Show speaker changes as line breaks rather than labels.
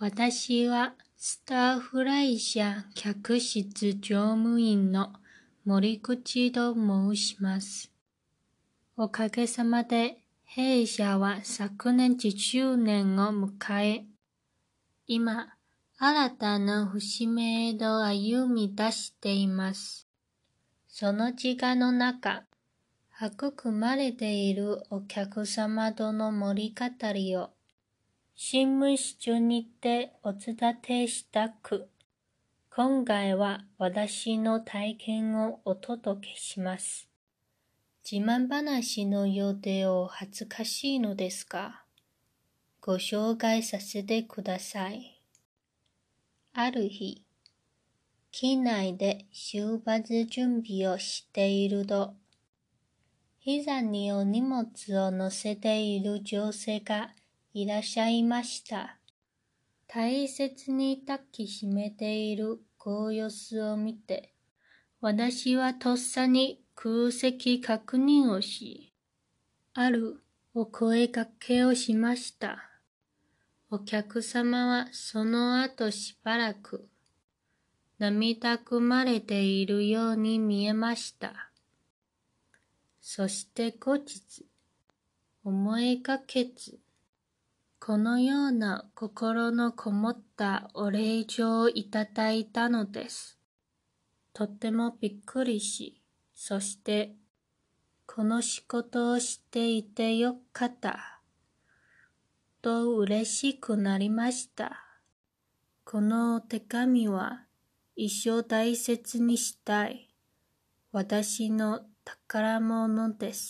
私はスターフライ社客室乗務員の森口と申します。おかげさまで弊社は昨年10周年を迎え、今、新たな節目へと歩み出しています。その時間の中、育まれているお客様との盛り語りを新聞室にてお伝えしたく、今回は私の体験をお届けします。自慢話のようでお恥ずかしいのですが、ご紹介させてください。ある日、機内で出発準備をしていると、膝にお荷物を乗せている女性がいらっしゃいました。大切に抱きしめているご様子を見て、私はとっさに空席確認をし、あるお声掛けをしました。お客様はその後しばらく涙ぐまれているように見えました。そして後日、思いがけず、このような心のこもったお礼状をいただいたのです。とてもびっくりし、そして、この仕事をしていてよかった、と嬉しくなりました。この手紙は一生大切にしたい私の宝物です。